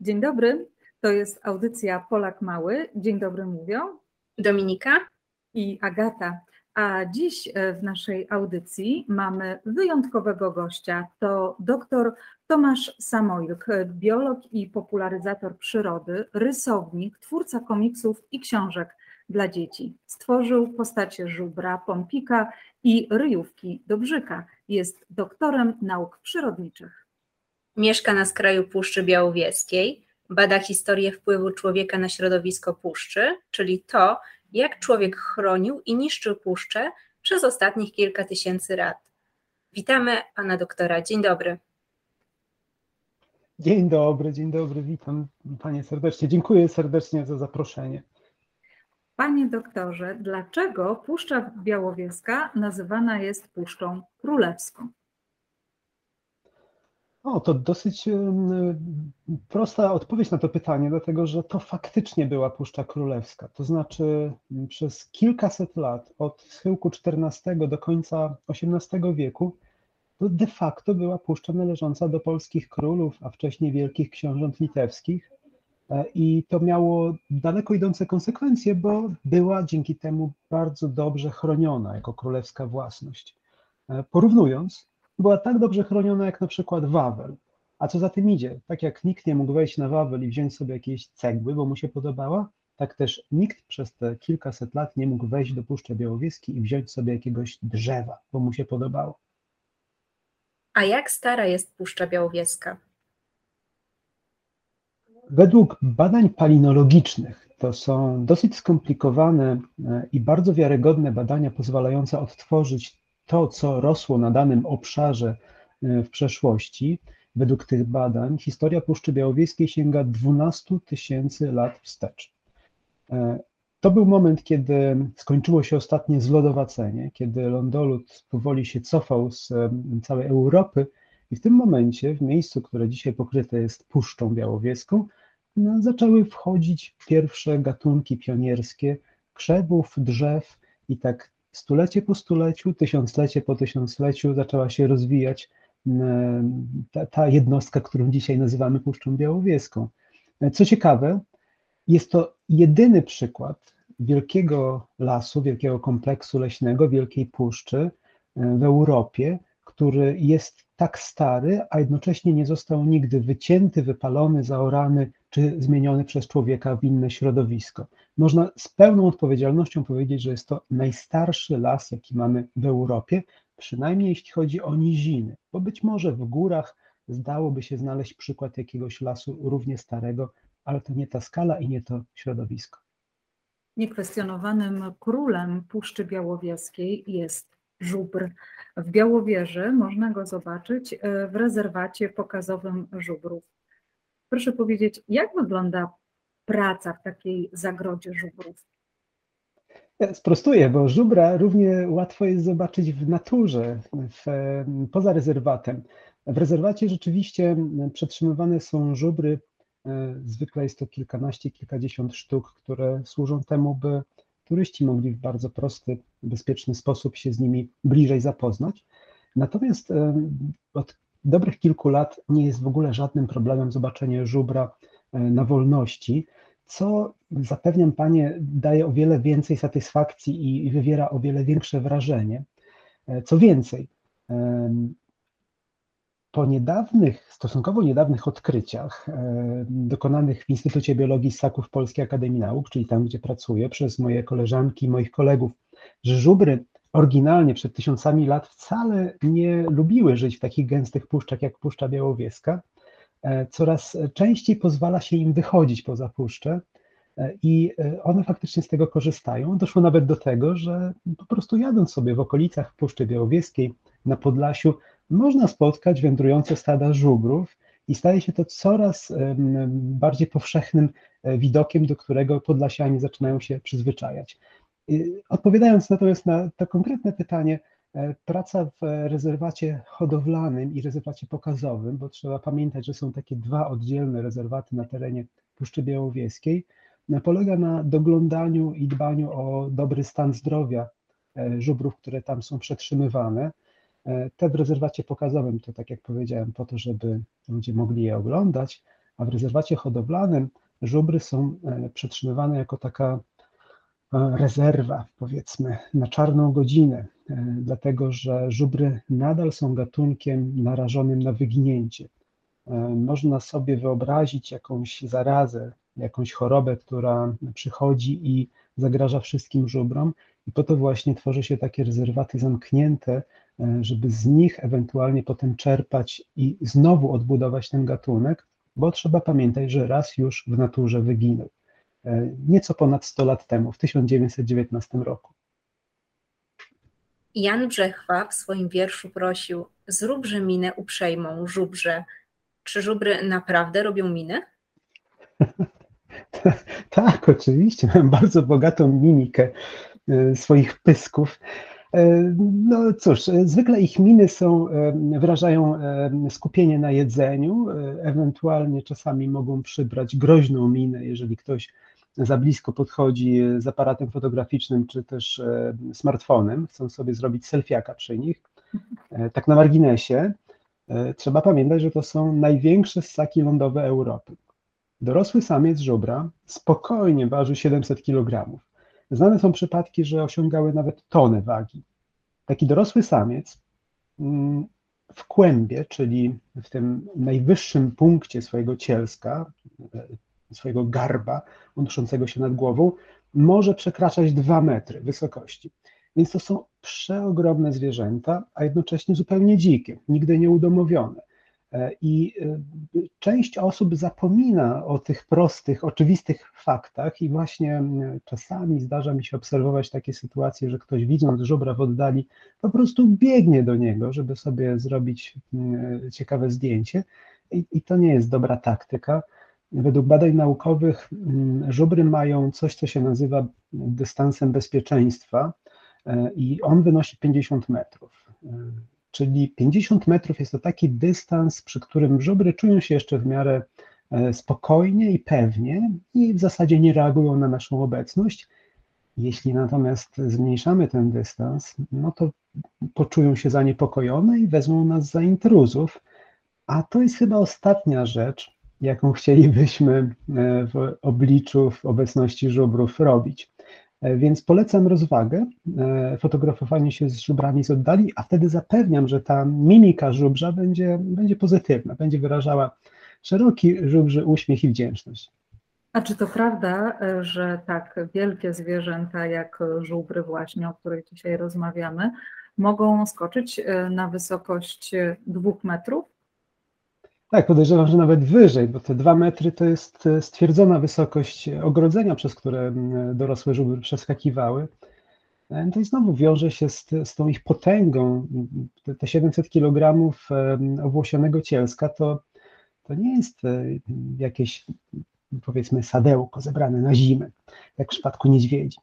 Dzień dobry, to jest audycja Polak Mały. Dzień dobry mówią Dominika i Agata. A dziś e, w naszej audycji mamy wyjątkowego gościa. To dr Tomasz Samojlk, biolog i popularyzator przyrody, rysownik, twórca komiksów i książek dla dzieci. Stworzył postacie żubra, pompika i ryjówki Dobrzyka. Jest doktorem nauk przyrodniczych. Mieszka na skraju Puszczy Białowieskiej, bada historię wpływu człowieka na środowisko puszczy, czyli to, jak człowiek chronił i niszczył puszczę przez ostatnich kilka tysięcy lat. Witamy pana doktora. Dzień dobry. Dzień dobry, dzień dobry, witam panie serdecznie. Dziękuję serdecznie za zaproszenie. Panie doktorze, dlaczego Puszcza Białowieska nazywana jest Puszczą Królewską? O, to dosyć prosta odpowiedź na to pytanie, dlatego że to faktycznie była Puszcza Królewska. To znaczy przez kilkaset lat, od schyłku XIV do końca XVIII wieku, to de facto była puszcza należąca do polskich królów, a wcześniej wielkich książąt litewskich. E, I to miało daleko idące konsekwencje, bo była dzięki temu bardzo dobrze chroniona jako królewska własność. E, porównując, była tak dobrze chroniona jak na przykład Wawel. A co za tym idzie, tak jak nikt nie mógł wejść na Wawel i wziąć sobie jakieś cegły, bo mu się podobała, tak też nikt przez te kilkaset lat nie mógł wejść do Puszczy Białowieskiej i wziąć sobie jakiegoś drzewa, bo mu się podobało. A jak stara jest Puszcza Białowieska? Według badań palinologicznych, to są dosyć skomplikowane e, i bardzo wiarygodne badania pozwalające odtworzyć to, co rosło na danym obszarze e, w przeszłości, według tych badań historia Puszczy Białowieskiej sięga 12 tysięcy lat wstecz. E, to był moment, kiedy skończyło się ostatnie zlodowacenie, kiedy lądolud powoli się cofał z całej Europy i w tym momencie, w miejscu, które dzisiaj pokryte jest Puszczą Białowieską, no, zaczęły wchodzić pierwsze gatunki pionierskie krzewów, drzew i tak stulecie po stuleciu, tysiąclecie po tysiącleciu zaczęła się rozwijać ta, ta jednostka, którą dzisiaj nazywamy Puszczą Białowieską. Co ciekawe, jest to jedyny przykład wielkiego lasu, wielkiego kompleksu leśnego, wielkiej puszczy w Europie, który jest tak stary, a jednocześnie nie został nigdy wycięty, wypalony, zaorany czy zmieniony przez człowieka w inne środowisko. Można z pełną odpowiedzialnością powiedzieć, że jest to najstarszy las, jaki mamy w Europie, przynajmniej jeśli chodzi o niziny, bo być może w górach zdałoby się znaleźć przykład jakiegoś lasu równie starego, ale to nie ta skala i nie to środowisko. Niekwestionowanym królem Puszczy Białowieskiej jest żubr. W Białowieży można go zobaczyć e, w rezerwacie pokazowym żubrów. Proszę powiedzieć, jak wygląda praca w takiej zagrodzie żubrów? Sprostuję, bo żubra równie łatwo jest zobaczyć w naturze, w, poza rezerwatem. W rezerwacie rzeczywiście przetrzymywane są żubry. E, zwykle jest to kilkanaście, kilkadziesiąt sztuk, które służą temu, by turyści mogli w bardzo prosty, bezpieczny sposób się z nimi bliżej zapoznać. Natomiast od dobrych kilku lat nie jest w ogóle żadnym problemem zobaczenie żubra e, na wolności, co zapewniam Panie daje o wiele więcej satysfakcji i wywiera o wiele większe wrażenie. E, co więcej, po niedawnych, stosunkowo niedawnych odkryciach e, dokonanych w Instytucie Biologii Ssaków Polskiej Akademii Nauk, czyli tam, gdzie pracuję, przez moje koleżanki i moich kolegów, że żubry oryginalnie przed tysiącami lat wcale nie lubiły żyć w takich gęstych puszczach jak Puszcza Białowieska, e, coraz częściej pozwala się im wychodzić poza puszczę e, i one faktycznie z tego korzystają. Doszło nawet do tego, że po prostu jadąc sobie w okolicach Puszczy Białowieskiej, na Podlasiu, można spotkać wędrujące stada żubrów i staje się to coraz bardziej powszechnym e, widokiem, do którego Podlasianie zaczynają się przyzwyczajać. Odpowiadając natomiast na to konkretne pytanie, e, praca w rezerwacie hodowlanym i rezerwacie pokazowym, bo trzeba pamiętać, że są takie dwa oddzielne rezerwaty na terenie Puszczy Białowieskiej, e, polega na doglądaniu i dbaniu o dobry stan zdrowia żubrów, które tam są przetrzymywane. E, te w rezerwacie pokazowym to, tak jak powiedziałem, po to, żeby ludzie mogli je oglądać, a w rezerwacie hodowlanym żubry są przetrzymywane jako taka rezerwa, powiedzmy, na czarną godzinę, dlatego że żubry nadal są gatunkiem narażonym na wyginięcie. Można sobie wyobrazić jakąś zarazę, jakąś chorobę, która przychodzi i zagraża wszystkim żubrom, i po to właśnie tworzy się takie rezerwaty zamknięte, e, żeby z nich ewentualnie potem czerpać i znowu odbudować ten gatunek, bo trzeba pamiętać, że raz już w naturze wyginął. E, nieco ponad 100 lat temu, w 1919 roku. Jan Brzechwa w swoim wierszu prosił: Zróbże minę uprzejmą, żubrze. Czy żubry naprawdę robią minę? tak, oczywiście. Mam bardzo bogatą mimikę e, swoich pysków. E, no cóż, zwykle ich miny są, wyrażają skupienie na jedzeniu, ewentualnie czasami mogą przybrać groźną minę, jeżeli ktoś za blisko podchodzi z aparatem fotograficznym czy też smartfonem, chcą sobie zrobić selfiaka przy nich. Tak na marginesie, trzeba pamiętać, że to są największe ssaki lądowe Europy. Dorosły samiec żubra spokojnie waży 700 kg. Znane są przypadki, że osiągały nawet tonę wagi. Taki dorosły samiec mm, w kłębie, czyli w tym najwyższym punkcie swojego cielska, e, swojego garba unoszącego się nad głową, może przekraczać 2 metry wysokości. Więc to są przeogromne zwierzęta, a jednocześnie zupełnie dzikie, nigdy nie udomowione. E, I e, część osób zapomina o tych prostych, oczywistych faktach, i właśnie czasami zdarza mi się obserwować takie sytuacje, że ktoś widząc żubra w oddali, po prostu biegnie do niego, żeby sobie zrobić ciekawe zdjęcie. I, i to nie jest dobra taktyka. Według badań naukowych żubry mają coś, co się nazywa dystansem bezpieczeństwa, e, i on wynosi 50 metrów czyli 50 metrów jest to taki dystans, przy którym żubry czują się jeszcze w miarę e, spokojnie i pewnie i w zasadzie nie reagują na naszą obecność. Jeśli natomiast zmniejszamy ten dystans, no to poczują się zaniepokojone i wezmą nas za intruzów, a to jest chyba ostatnia rzecz, jaką chcielibyśmy e, w obliczu, w obecności żubrów robić. E, więc polecam rozwagę, e, fotografowanie się z żubrami z oddali, a wtedy zapewniam, że ta mimika żubrza będzie, będzie pozytywna, będzie wyrażała szeroki żubrzy uśmiech i wdzięczność. A czy to prawda, że tak wielkie zwierzęta jak żubry właśnie, o których dzisiaj rozmawiamy, mogą skoczyć na wysokość dwóch metrów? Tak, podejrzewam, że nawet wyżej, bo te dwa metry to jest e, stwierdzona wysokość ogrodzenia, przez które dorosłe żubry przeskakiwały. E, to i znowu wiąże się z, z tą ich potęgą. Te 700 kg owłosionego cielska to, to nie jest e, jakieś, powiedzmy, sadełko zebrane na zimę, jak w przypadku niedźwiedzi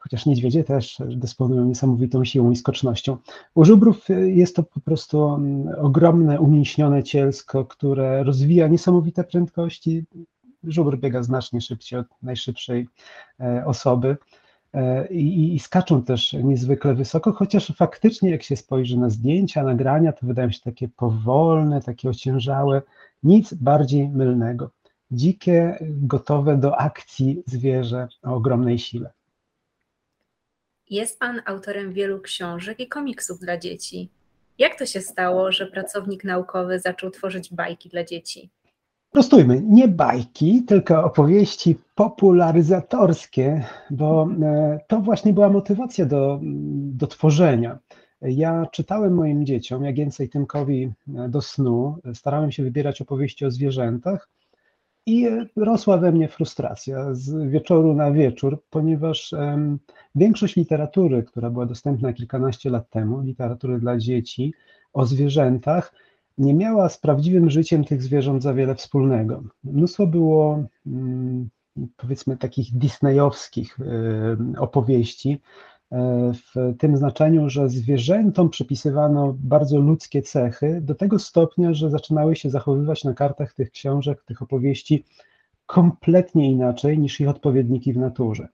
chociaż niedźwiedzie też dysponują niesamowitą siłą i skocznością. U żubrów jest to po prostu mm, ogromne, umięśnione cielsko, które rozwija niesamowite prędkości. Żubr biega znacznie szybciej od najszybszej e, osoby. E, I, I, skaczą też niezwykle wysoko, chociaż faktycznie, jak się spojrzy na zdjęcia, nagrania, to wydają się takie powolne, takie ociężałe, nic bardziej mylnego. Dzikie, gotowe do akcji zwierzę o ogromnej sile. Jest Pan autorem wielu książek i komiksów dla dzieci. Jak to się stało, że pracownik naukowy zaczął tworzyć bajki dla dzieci? Prostujmy, nie bajki, tylko opowieści popularyzatorskie, bo e, to właśnie była motywacja do, do tworzenia. Ja czytałem moim dzieciom, jak więcej Tymkowi e, do snu, starałem się wybierać opowieści o zwierzętach, i rosła we mnie frustracja z wieczoru na wieczór, ponieważ um, większość literatury, która była dostępna kilkanaście lat temu, literatury dla dzieci o zwierzętach, nie miała z prawdziwym życiem tych zwierząt za wiele wspólnego. Mnóstwo było, um, powiedzmy, takich disneyowskich um, opowieści, w tym znaczeniu, że zwierzętom przypisywano bardzo ludzkie cechy, do tego stopnia, że zaczynały się zachowywać na kartach tych książek, tych opowieści kompletnie inaczej niż ich odpowiedniki w naturze.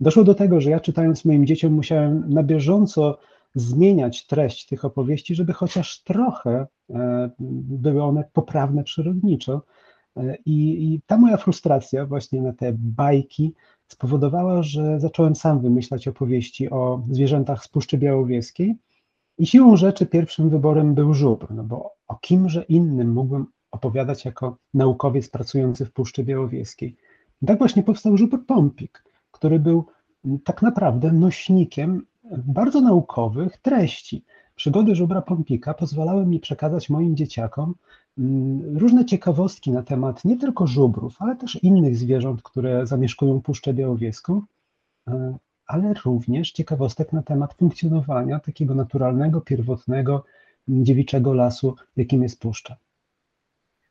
Doszło do tego, że ja czytając moim dzieciom musiałem na bieżąco zmieniać treść tych opowieści, żeby chociaż trochę e, były one poprawne przyrodniczo, I, I, ta moja frustracja właśnie na te bajki spowodowała, że zacząłem sam wymyślać opowieści o zwierzętach z Puszczy Białowieskiej. I siłą rzeczy pierwszym wyborem był żubr, no bo o kimże innym mógłbym opowiadać jako naukowiec pracujący w Puszczy Białowieskiej. I tak właśnie powstał żubr Pompik, który był tak naprawdę nośnikiem bardzo naukowych treści. Przygody żubra Pompika pozwalały mi przekazać moim dzieciakom mm, różne ciekawostki na temat nie tylko żubrów, ale też innych zwierząt, które zamieszkują Puszczę Białowieską, e, ale również ciekawostek na temat funkcjonowania takiego naturalnego, pierwotnego, dziewiczego lasu, jakim jest puszcza.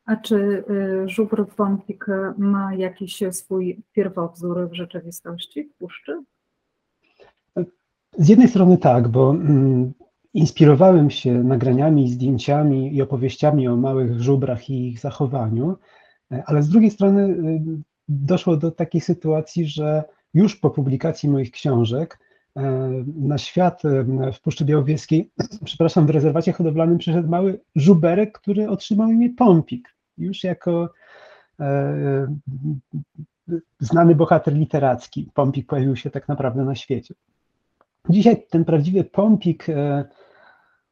A czy y, żubr Pompik ma jakiś swój pierwowzór w rzeczywistości w puszczy? Z jednej strony tak, bo mm, inspirowałem się nagraniami, zdjęciami i opowieściami o małych żubrach i ich zachowaniu, ale z drugiej strony y, doszło do takiej sytuacji, że już po publikacji moich książek e, na świat e, w Puszczy Białowieskiej, przepraszam, w rezerwacie hodowlanym przyszedł mały żuberek, który otrzymał imię Pompik, już jako e, znany bohater literacki. Pompik pojawił się tak naprawdę na świecie. Dzisiaj ten prawdziwy Pompik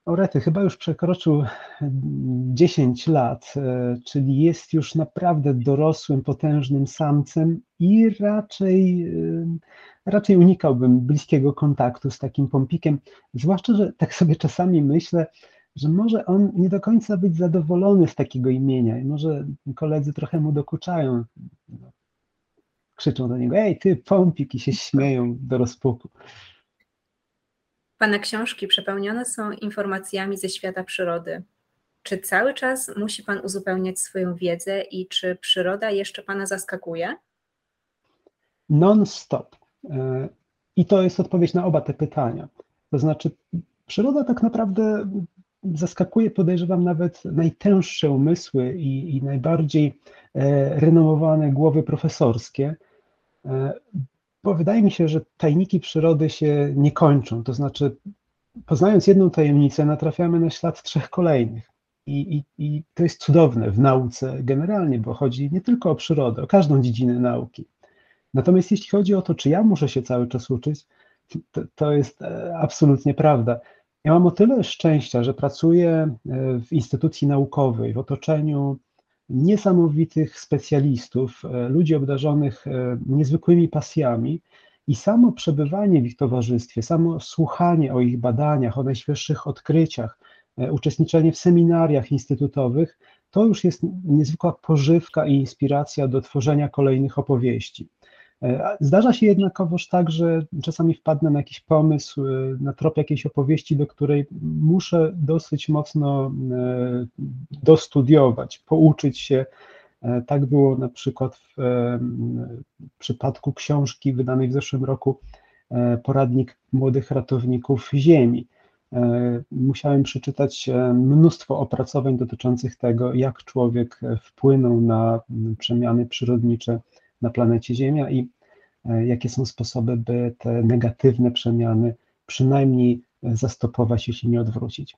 Orety chyba już przekroczył 10 lat, e, czyli jest już naprawdę dorosłym, potężnym samcem i raczej, e, raczej unikałbym bliskiego kontaktu z takim pompikiem, zwłaszcza, że tak sobie czasami myślę, że może on nie do końca być zadowolony z takiego imienia i może koledzy trochę mu dokuczają, krzyczą do niego, ej ty pompik i się śmieją do rozpuku. Pana książki przepełnione są informacjami ze świata przyrody. Czy cały czas musi Pan uzupełniać swoją wiedzę i czy przyroda jeszcze Pana zaskakuje? Non-stop. E, I to jest odpowiedź na oba te pytania. To znaczy, przyroda tak naprawdę zaskakuje, podejrzewam, nawet najtęższe umysły i, i najbardziej e, renomowane głowy profesorskie, e, bo wydaje mi się, że tajniki przyrody się nie kończą. To znaczy, poznając jedną tajemnicę, natrafiamy na ślad trzech kolejnych. I, i, I to jest cudowne w nauce generalnie, bo chodzi nie tylko o przyrodę, o każdą dziedzinę nauki. Natomiast jeśli chodzi o to, czy ja muszę się cały czas uczyć, to, to jest e, absolutnie prawda. Ja mam o tyle szczęścia, że pracuję e, w instytucji naukowej, w otoczeniu niesamowitych specjalistów, e, ludzi obdarzonych e, niezwykłymi pasjami i samo przebywanie w ich towarzystwie, samo słuchanie o ich badaniach, o najświeższych odkryciach, e, uczestniczenie w seminariach instytutowych, to już jest niezwykła pożywka i inspiracja do tworzenia kolejnych opowieści. E, zdarza się jednakowoż tak, że czasami wpadnę na jakiś pomysł, e, na trop jakiejś opowieści, do której muszę dosyć mocno e, dostudiować, pouczyć się. Tak było na przykład w przypadku książki wydanej w zeszłym roku Poradnik Młodych Ratowników Ziemi. Musiałem przeczytać mnóstwo opracowań dotyczących tego, jak człowiek wpłynął na przemiany przyrodnicze na planecie Ziemia i e, jakie są sposoby, by te negatywne przemiany przynajmniej zastopować, jeśli nie odwrócić.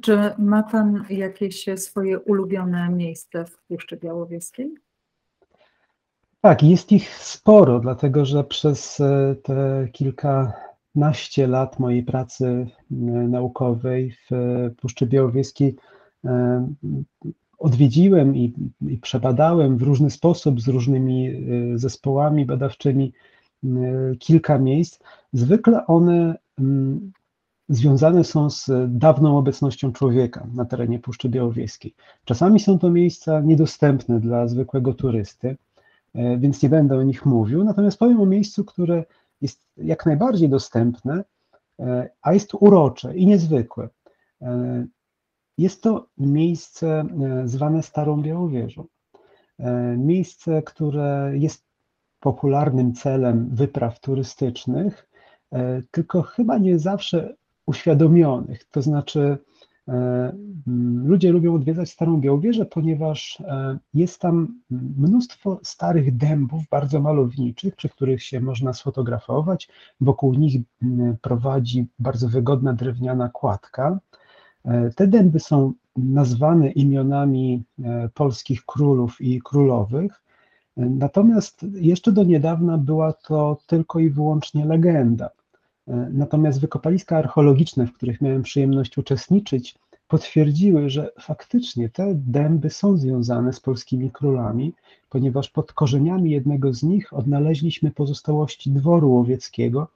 Czy ma Pan jakieś swoje ulubione miejsce w Puszczy Białowieskiej? Tak, jest ich sporo, dlatego że przez e, te kilkanaście lat mojej pracy e, naukowej w Puszczy Białowieskiej odwiedziłem i, i przebadałem w różny sposób z różnymi y, zespołami badawczymi y, kilka miejsc. Zwykle one mm, związane są z dawną obecnością człowieka na terenie Puszczy Białowieskiej. Czasami są to miejsca niedostępne dla zwykłego turysty, y, więc nie będę o nich mówił, natomiast powiem o miejscu, które jest jak najbardziej dostępne, a jest urocze i niezwykłe. Jest to miejsce e, zwane Starą Białowieżą. E, miejsce, które jest popularnym celem wypraw turystycznych, e, tylko chyba nie zawsze uświadomionych. To znaczy, ludzie lubią odwiedzać Starą Białowieżę, ponieważ jest tam mnóstwo starych dębów, bardzo malowniczych, przy których się można sfotografować. Wokół nich prowadzi bardzo wygodna drewniana kładka. E, te dęby są nazwany imionami polskich królów i królowych. Natomiast jeszcze do niedawna była to tylko i wyłącznie legenda. Natomiast wykopaliska archeologiczne, w których miałem przyjemność uczestniczyć, potwierdziły, że faktycznie te dęby są związane z polskimi królami, ponieważ pod korzeniami jednego z nich odnaleźliśmy pozostałości dworu łowieckiego,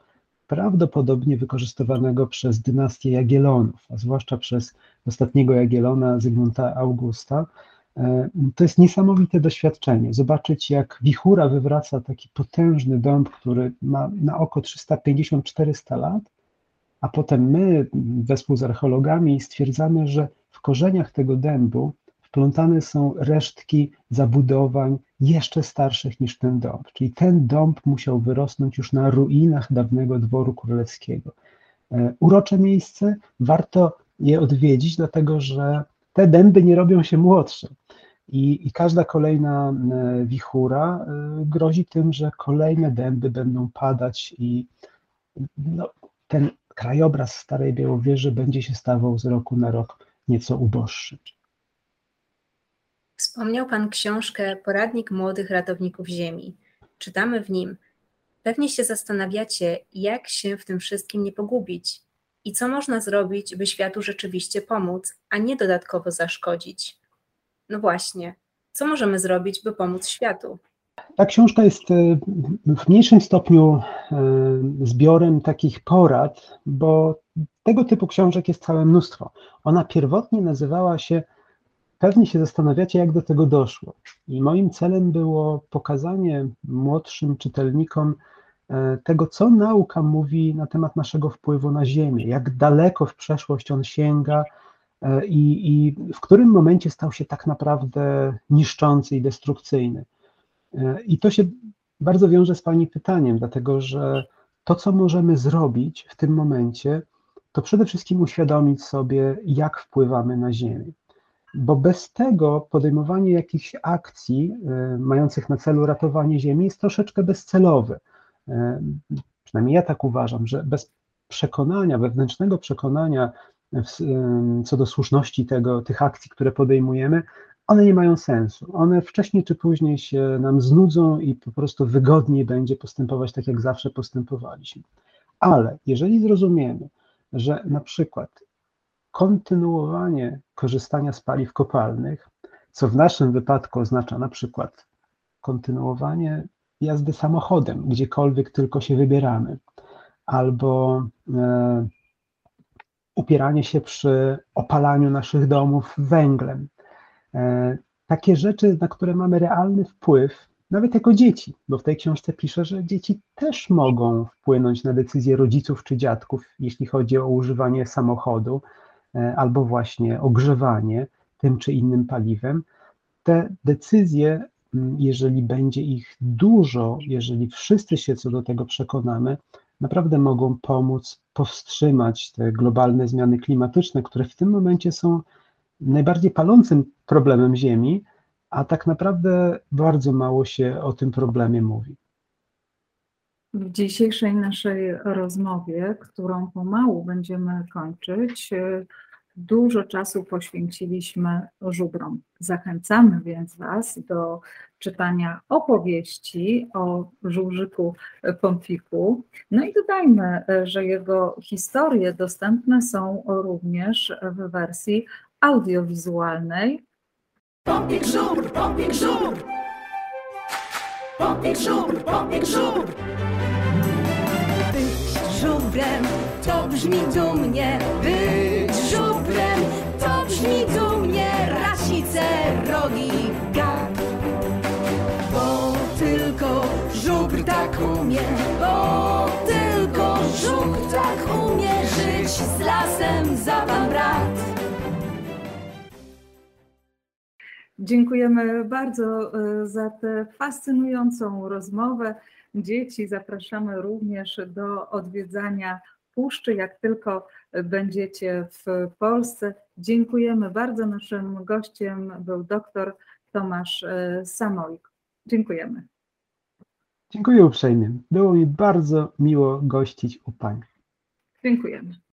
prawdopodobnie wykorzystywanego przez dynastię Jagiellonów, a zwłaszcza przez ostatniego Jagiellona Zygmunta Augusta. E, to jest niesamowite doświadczenie. Zobaczyć, jak wichura wywraca taki potężny dąb, który ma na oko 350-400 lat, a potem my, wespół z archeologami, stwierdzamy, że w korzeniach tego dębu wplątane są resztki zabudowań jeszcze starszych niż ten dąb. Czyli ten dąb musiał wyrosnąć już na ruinach dawnego dworu królewskiego. E, urocze miejsce, warto je odwiedzić, dlatego że te dęby nie robią się młodsze. I, I, każda kolejna e, wichura e, grozi tym, że kolejne dęby będą padać i no, ten krajobraz Starej Białowieży będzie się stawał z roku na rok nieco uboższy. Wspomniał Pan książkę Poradnik Młodych Ratowników Ziemi. Czytamy w nim. Pewnie się zastanawiacie, jak się w tym wszystkim nie pogubić i co można zrobić, by światu rzeczywiście pomóc, a nie dodatkowo zaszkodzić. No właśnie, co możemy zrobić, by pomóc światu? Ta książka jest e, w mniejszym stopniu e, zbiorem takich porad, bo tego typu książek jest całe mnóstwo. Ona pierwotnie nazywała się Pewnie się zastanawiacie, jak do tego doszło. I moim celem było pokazanie młodszym czytelnikom e, tego, co nauka mówi na temat naszego wpływu na Ziemię, jak daleko w przeszłość on sięga i, i w którym momencie stał się tak naprawdę niszczący i destrukcyjny. E, I to się bardzo wiąże z Pani pytaniem, dlatego że to, co możemy zrobić w tym momencie, to przede wszystkim uświadomić sobie, jak wpływamy na Ziemię. Bo bez tego podejmowanie jakichś akcji y, mających na celu ratowanie Ziemi jest troszeczkę bezcelowe. Y, przynajmniej ja tak uważam, że bez przekonania, wewnętrznego przekonania y, co do słuszności tego, tych akcji, które podejmujemy, one nie mają sensu. One wcześniej czy później się nam znudzą i po prostu wygodniej będzie postępować tak, jak zawsze postępowaliśmy. Ale jeżeli zrozumiemy, że na przykład kontynuowanie korzystania z paliw kopalnych, co w naszym wypadku oznacza na przykład kontynuowanie jazdy samochodem, gdziekolwiek tylko się wybieramy, albo e, upieranie się przy opalaniu naszych domów węglem, E, takie rzeczy, na które mamy realny wpływ, nawet jako dzieci, bo w tej książce piszę, że dzieci też mogą wpłynąć na decyzje rodziców czy dziadków, jeśli chodzi o używanie samochodu albo właśnie ogrzewanie tym czy innym paliwem. Te decyzje, jeżeli będzie ich dużo, jeżeli wszyscy się co do tego przekonamy, naprawdę mogą pomóc powstrzymać te globalne zmiany klimatyczne, które w tym momencie są najbardziej palącym problemem Ziemi, a tak naprawdę bardzo mało się o tym problemie mówi. W dzisiejszej naszej rozmowie, którą pomału będziemy kończyć, dużo czasu poświęciliśmy żubrom. Zachęcamy więc Was do czytania opowieści o żubrzyku Pomfiku. No i dodajmy, że jego historie dostępne są również w wersji audiowizualnej. Pompik żur, pompik żur. Pompik żur, pompik żur. Być żubrem to brzmi dumnie. Być brzmi dumnie. Rasice, rogi, gap. Bo tylko żubr tak umie. Bo tylko żubr tak umie żyć z lasem za pan brat. Dziękujemy bardzo e, za tę fascynującą rozmowę. Dzieci zapraszamy również do odwiedzania puszczy, jak tylko będziecie w Polsce. Dziękujemy bardzo. Naszym gościem był dr Tomasz e, Samojk. Dziękujemy. Dziękuję uprzejmie. Było mi bardzo miło gościć u Pani. Dziękujemy.